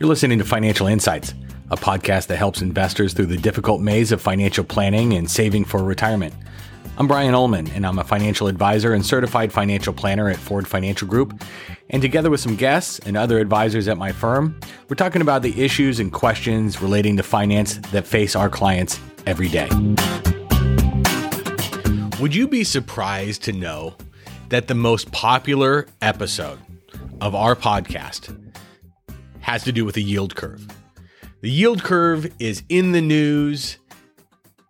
You're listening to Financial Insights, a podcast that helps investors through the difficult maze of financial planning and saving for retirement. I'm Brian Ullman, and I'm a financial advisor and certified financial planner at Ford Financial Group. And together with some guests and other advisors at my firm, we're talking about the issues and questions relating to finance that face our clients every day. Would you be surprised to know that the most popular episode of our podcast has to do with the yield curve. The yield curve is in the news.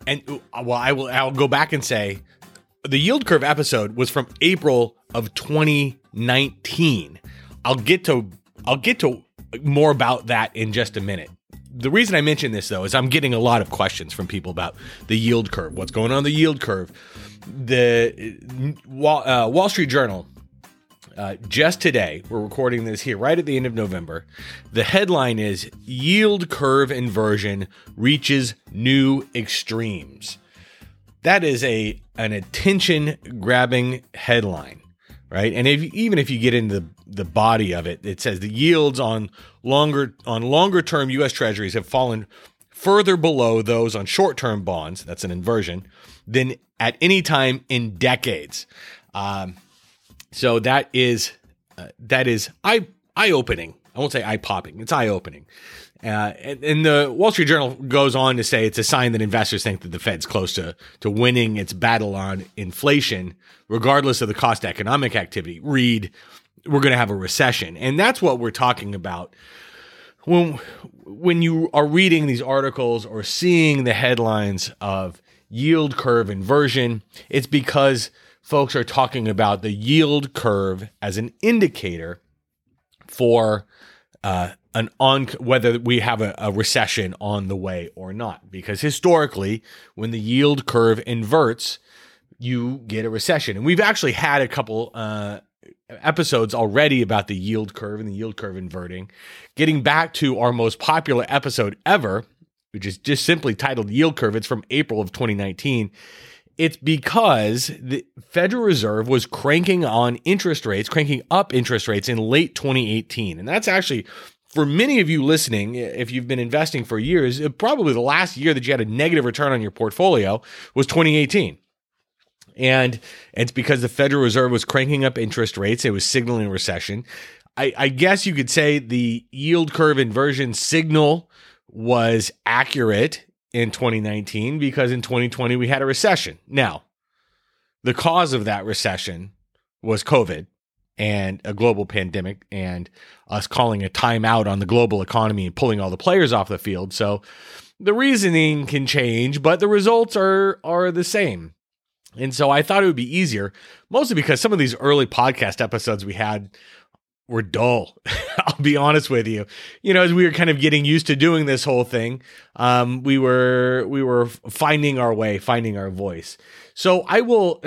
And uh, well, I will I'll go back and say the yield curve episode was from April of 2019. I'll get to I'll get to more about that in just a minute. The reason I mention this though is I'm getting a lot of questions from people about the yield curve. What's going on the yield curve? The uh, Wall Street Journal uh, just today, we're recording this here right at the end of November. The headline is Yield Curve Inversion Reaches New Extremes. That is a an attention grabbing headline, right? And if, even if you get into the, the body of it, it says the yields on longer on longer term U.S. Treasuries have fallen further below those on short term bonds. That's an inversion than at any time in decades. Um, so that is uh, that is eye eye opening. I won't say eye popping. It's eye opening. Uh, and, and, the Wall Street Journal goes on to say it's a sign that investors think that the Fed's close to to winning its battle on inflation, regardless of the cost economic activity. Read, we're going to have a recession, and that's what we're talking about when when you are reading these articles or seeing the headlines of yield curve inversion. It's because folks are talking about the yield curve as an indicator for uh, an on whether we have a, a, recession on the way or not. Because historically, when the yield curve inverts, you get a recession, and we've actually had a couple. Uh, episodes already about the yield curve and the yield curve inverting. Getting back to our most popular episode ever, which is just simply titled Yield Curve, it's from April of 2019. It's because the Federal Reserve was cranking on interest rates, cranking up interest rates in late 2018. And that's actually for many of you listening, if you've been investing for years, probably the last year that you had a negative return on your portfolio was 2018. And it's because the Federal Reserve was cranking up interest rates, it was signaling recession. I, I guess you could say the yield curve inversion signal was accurate in 2019 because in 2020 we had a recession. Now, the cause of that recession was COVID and a global pandemic and us calling a timeout on the global economy and pulling all the players off the field. So the reasoning can change, but the results are are the same. And so I thought it would be easier, mostly because some of these early podcast episodes we had were dull. I'll be honest with you. You know, as we were kind of getting used to doing this whole thing, um, we were we were finding our way, finding our voice. So I will.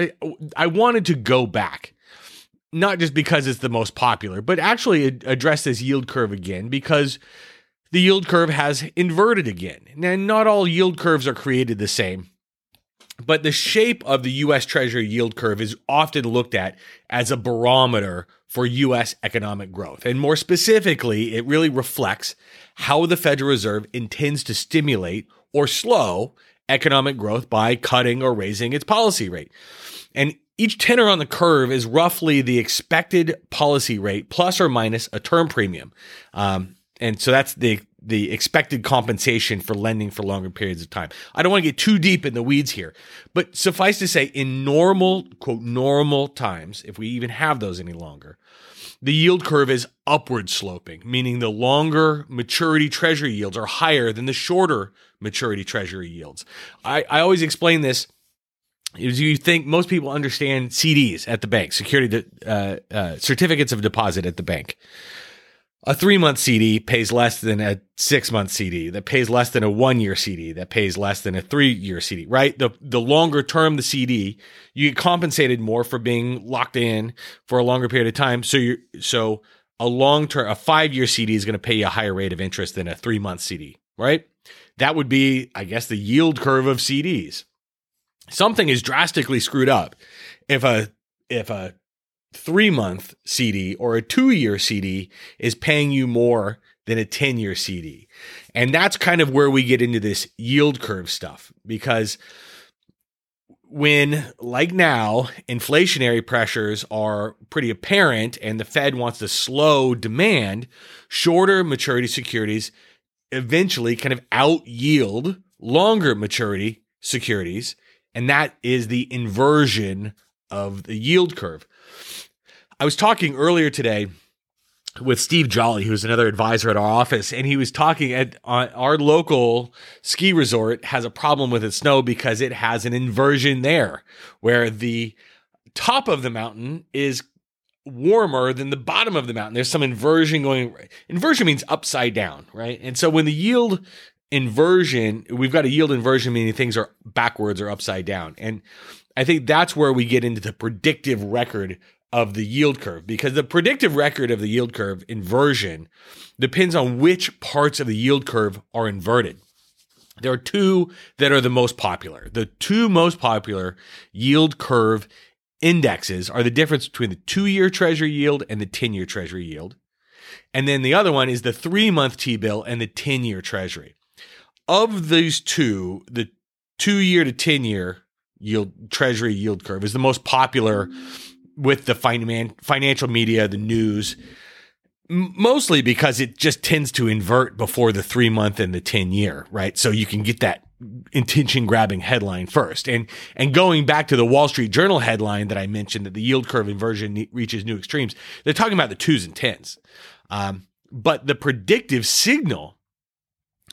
I wanted to go back, not just because it's the most popular, but actually address this yield curve again because the yield curve has inverted again. And not all yield curves are created the same. But the shape of the US Treasury yield curve is often looked at as a barometer for US economic growth. And more specifically, it really reflects how the Federal Reserve intends to stimulate or slow economic growth by cutting or raising its policy rate. And each tenor on the curve is roughly the expected policy rate plus or minus a term premium. Um, and so that's the the expected compensation for lending for longer periods of time. I don't want to get too deep in the weeds here, but suffice to say, in normal, quote, normal times, if we even have those any longer, the yield curve is upward sloping, meaning the longer maturity treasury yields are higher than the shorter maturity treasury yields. I, I always explain this. Is you think most people understand CDs at the bank, security uh, uh, certificates of deposit at the bank a three month CD pays less than a six month CD that pays less than a one year CD that pays less than a three year CD, right? The, the longer term the CD, you get compensated more for being locked in for a longer period of time. So you so a long term, a five year CD is going to pay you a higher rate of interest than a three month CD, right? That would be, I guess, the yield curve of CDs. Something is drastically screwed up if a if a three month CD or a two year CD is paying you more than a 10 year CD. And that's kind of where we get into this yield curve stuff because when, like now, inflationary pressures are pretty apparent and the Fed wants to slow demand, shorter maturity securities eventually kind of out yield longer maturity securities. And that is the inversion of the yield curve. I was talking earlier today with Steve Jolly, who's another advisor at our office, and he was talking at uh, our local ski resort has a problem with its snow because it has an inversion there, where the top of the mountain is warmer than the bottom of the mountain. There's some inversion going. Inversion means upside down, right? And so when the yield inversion, we've got a yield inversion meaning things are backwards or upside down, and I think that's where we get into the predictive record of the yield curve because the predictive record of the yield curve inversion depends on which parts of the yield curve are inverted. There are two that are the most popular. The two most popular yield curve indexes are the difference between the two year treasury yield and the 10 year treasury yield. And then the other one is the three month T bill and the 10 year treasury. Of these two, the two year to 10 year yield treasury yield curve is the most popular with the finan- financial media, the news, mostly because it just tends to invert before the three month and the 10 year, right? So you can get that intention grabbing headline first. And and going back to the Wall Street Journal headline that I mentioned that the yield curve inversion reaches new extremes, they're talking about the twos and tens. Um, but the predictive signal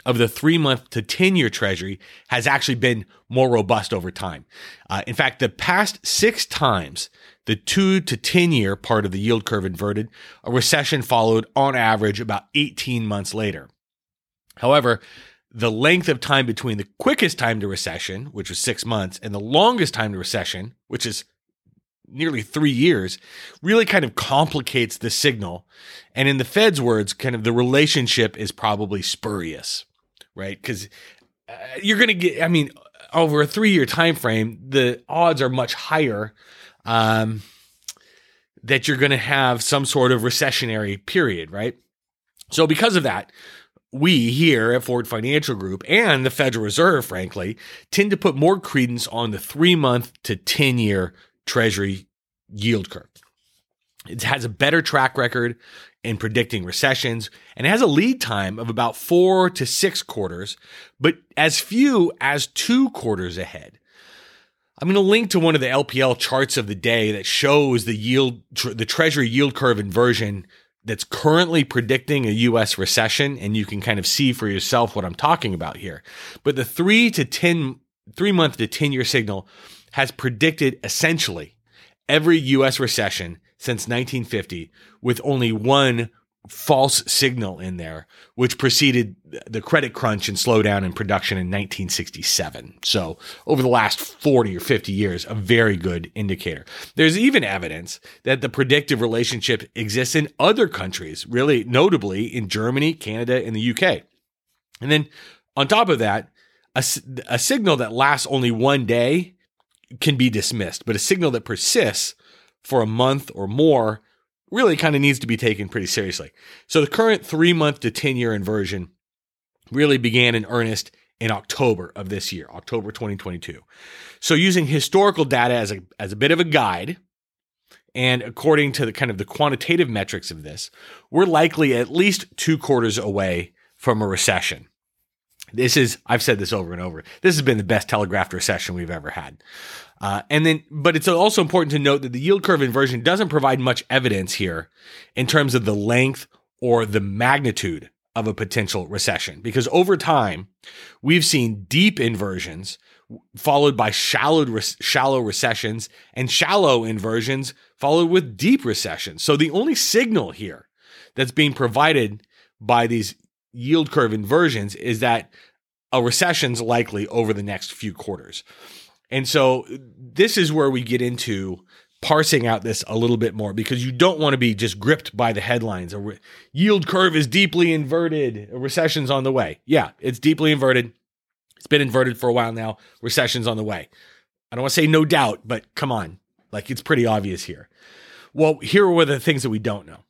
of the three month to 10 year treasury has actually been more robust over time. Uh, in fact, the past six times the two to 10 year part of the yield curve inverted, a recession followed on average about 18 months later. However, the length of time between the quickest time to recession, which was six months, and the longest time to recession, which is nearly three years, really kind of complicates the signal. And in the Fed's words, kind of the relationship is probably spurious right? Because uh, you're going to get, I mean, over a three year time frame, the odds are much higher um, that you're going to have some sort of recessionary period, right? So, because of that, we here at Ford Financial Group and the Federal Reserve, frankly, tend to put more credence on the three month to 10 year Treasury yield curve. It has a better track record in predicting recessions and it has a lead time of about four to six quarters, but as few as two quarters ahead. I'm going to link to one of the LPL charts of the day that shows the yield, the treasury yield curve inversion that's currently predicting a US recession. And you can kind of see for yourself what I'm talking about here. But the three to 10, three month to 10 year signal has predicted essentially every US recession since 1950 with only one false signal in there, which preceded the credit crunch and slowdown in production in 1967. So, over the last 40 or 50 years, a very good indicator. There's even evidence that the predictive relationship exists in other countries, really notably in Germany, Canada, and the UK. And then on top of that, a, a signal that lasts only one day can be dismissed, but a signal that persists for a month or more really kind of needs to be taken pretty seriously. So the current three month to 10 year inversion really began in earnest in October of this year, October 2022. So using historical data as a, as a bit of a guide, and according to the kind of the quantitative metrics of this, we're likely at least two quarters away from a recession. This is, I've said this over and over. This has been the best telegraphed recession we've ever had. Uh, and then, but it's also important to note that the yield curve inversion doesn't provide much evidence here in terms of the length or the magnitude of a potential recession, because over time, we've seen deep inversions followed by shallow, shallow recessions and shallow inversions followed with deep recessions. So the only signal here that's being provided by these yield curve inversions is that a recession's likely over the next few quarters. And so this is where we get into parsing out this a little bit more because you don't want to be just gripped by the headlines. A re- yield curve is deeply inverted. A recession's on the way. Yeah, it's deeply inverted. It's been inverted for a while now. Recession's on the way. I don't want to say no doubt, but come on. Like it's pretty obvious here. Well, here are the things that we don't know.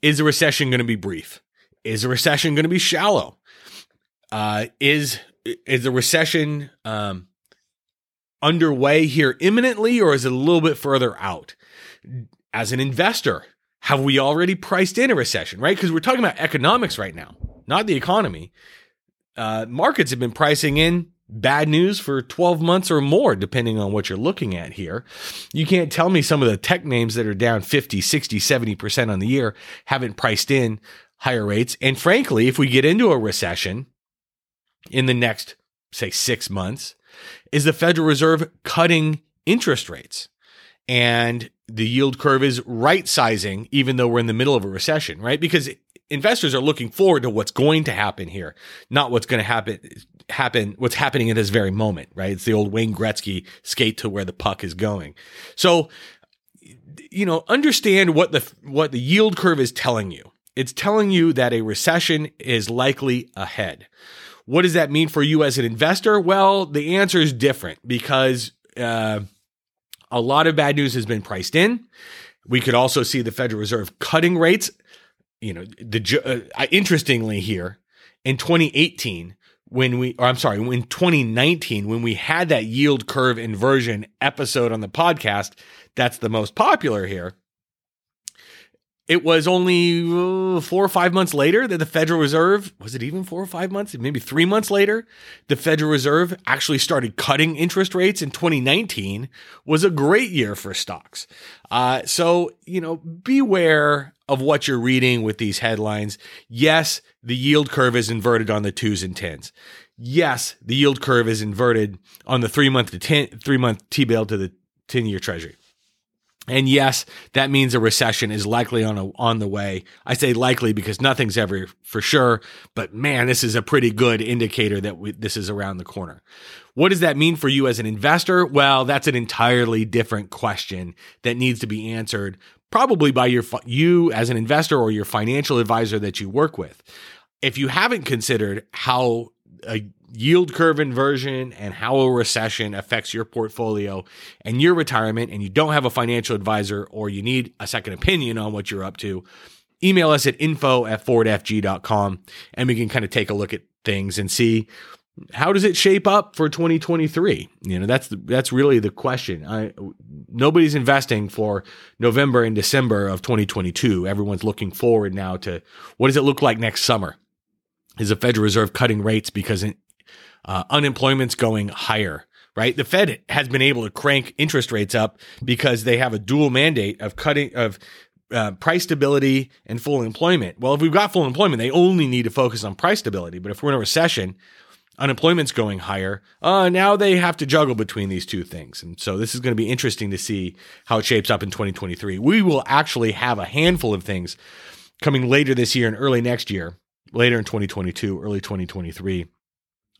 is a recession going to be brief? Is a recession going to be shallow? Uh, is is the recession um, underway here imminently, or is it a little bit further out? As an investor, have we already priced in a recession? Right, because we're talking about economics right now, not the economy. Uh, markets have been pricing in bad news for 12 months or more, depending on what you're looking at here. You can't tell me some of the tech names that are down 50, 60, 70% on the year haven't priced in higher rates. And frankly, if we get into a recession in the next, say, six months, is the Federal Reserve cutting interest rates? And the yield curve is right sizing, even though we're in the middle of a recession, right? Because investors are looking forward to what's going to happen here, not what's going to happen happen what's happening at this very moment, right? It's the old Wayne Gretzky skate to where the puck is going. So you know, understand what the what the yield curve is telling you. It's telling you that a recession is likely ahead. What does that mean for you as an investor? Well, the answer is different because uh, a lot of bad news has been priced in. We could also see the Federal Reserve cutting rates. You know, the uh, interestingly here in 2018, when we, or I'm sorry, in 2019, when we had that yield curve inversion episode on the podcast, that's the most popular here. It was only uh, four or five months later that the Federal Reserve, was it even four or five months? Maybe three months later, the Federal Reserve actually started cutting interest rates in 2019 was a great year for stocks. Uh, so, you know, beware of what you're reading with these headlines. Yes, the yield curve is inverted on the twos and tens. Yes, the yield curve is inverted on the three month to ten, three month T bill to the 10 year treasury. And yes, that means a recession is likely on a, on the way. I say likely because nothing's ever for sure, but man, this is a pretty good indicator that we, this is around the corner. What does that mean for you as an investor? Well, that's an entirely different question that needs to be answered probably by your you as an investor or your financial advisor that you work with. If you haven't considered how a yield curve inversion and how a recession affects your portfolio and your retirement, and you don't have a financial advisor or you need a second opinion on what you're up to, email us at info at fordfg.com and we can kind of take a look at things and see how does it shape up for 2023 you know that's the, that's really the question. I, nobody's investing for november and december of 2022 everyone's looking forward now to what does it look like next summer? Is the federal reserve cutting rates because uh, unemployment's going higher, right? The Fed has been able to crank interest rates up because they have a dual mandate of cutting of uh, price stability and full employment. Well, if we've got full employment, they only need to focus on price stability. But if we're in a recession, unemployment's going higher. Uh, now they have to juggle between these two things. And so this is going to be interesting to see how it shapes up in 2023. We will actually have a handful of things coming later this year and early next year, later in 2022, early 2023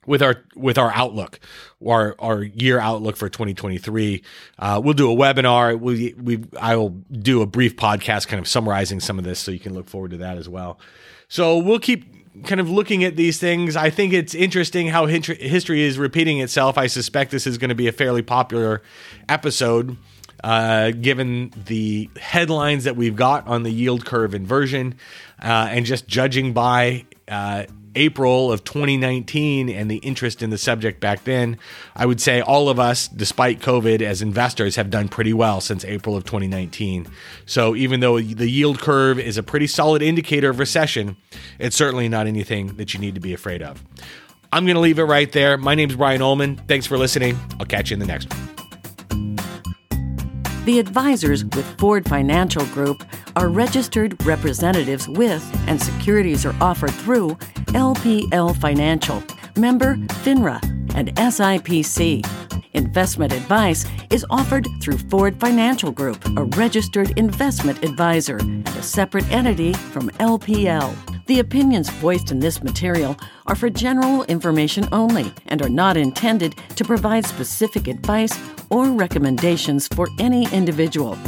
with our with our outlook, our our year outlook for 2023. Uh, we'll do a webinar. We we I will do a brief podcast, kind of summarizing some of this, so you can look forward to that as well. So we'll keep kind of looking at these things. I think it's interesting how history is repeating itself. I suspect this is going to be a fairly popular episode. Uh, given the headlines that we've got on the yield curve inversion, uh, and just judging by uh, April of 2019 and the interest in the subject back then, I would say all of us, despite COVID, as investors, have done pretty well since April of 2019. So even though the yield curve is a pretty solid indicator of recession, it's certainly not anything that you need to be afraid of. I'm going to leave it right there. My name is Brian Ullman. Thanks for listening. I'll catch you in the next one. The advisors with Ford Financial Group are registered representatives with, and securities are offered through LPL Financial, member FINRA, and SIPC. Investment advice is offered through Ford Financial Group, a registered investment advisor, and a separate entity from LPL. The opinions voiced in this material are for general information only and are not intended to provide specific advice or recommendations for any individual.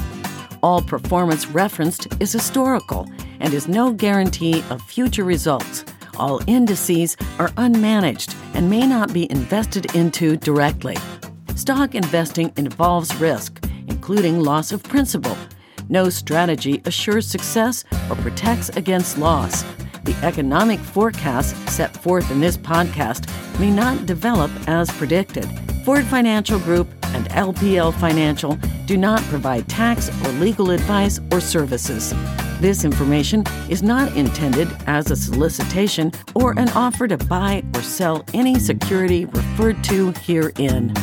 All performance referenced is historical and is no guarantee of future results. All indices are unmanaged and may not be invested into directly. Stock investing involves risk, including loss of principal No strategy assures success or protects against loss. The economic forecasts set forth in this podcast may not develop as predicted. Ford Financial Group and LPL Financial do not provide tax or legal advice or services. This information is not intended as a solicitation or an offer to buy or sell any security referred to herein.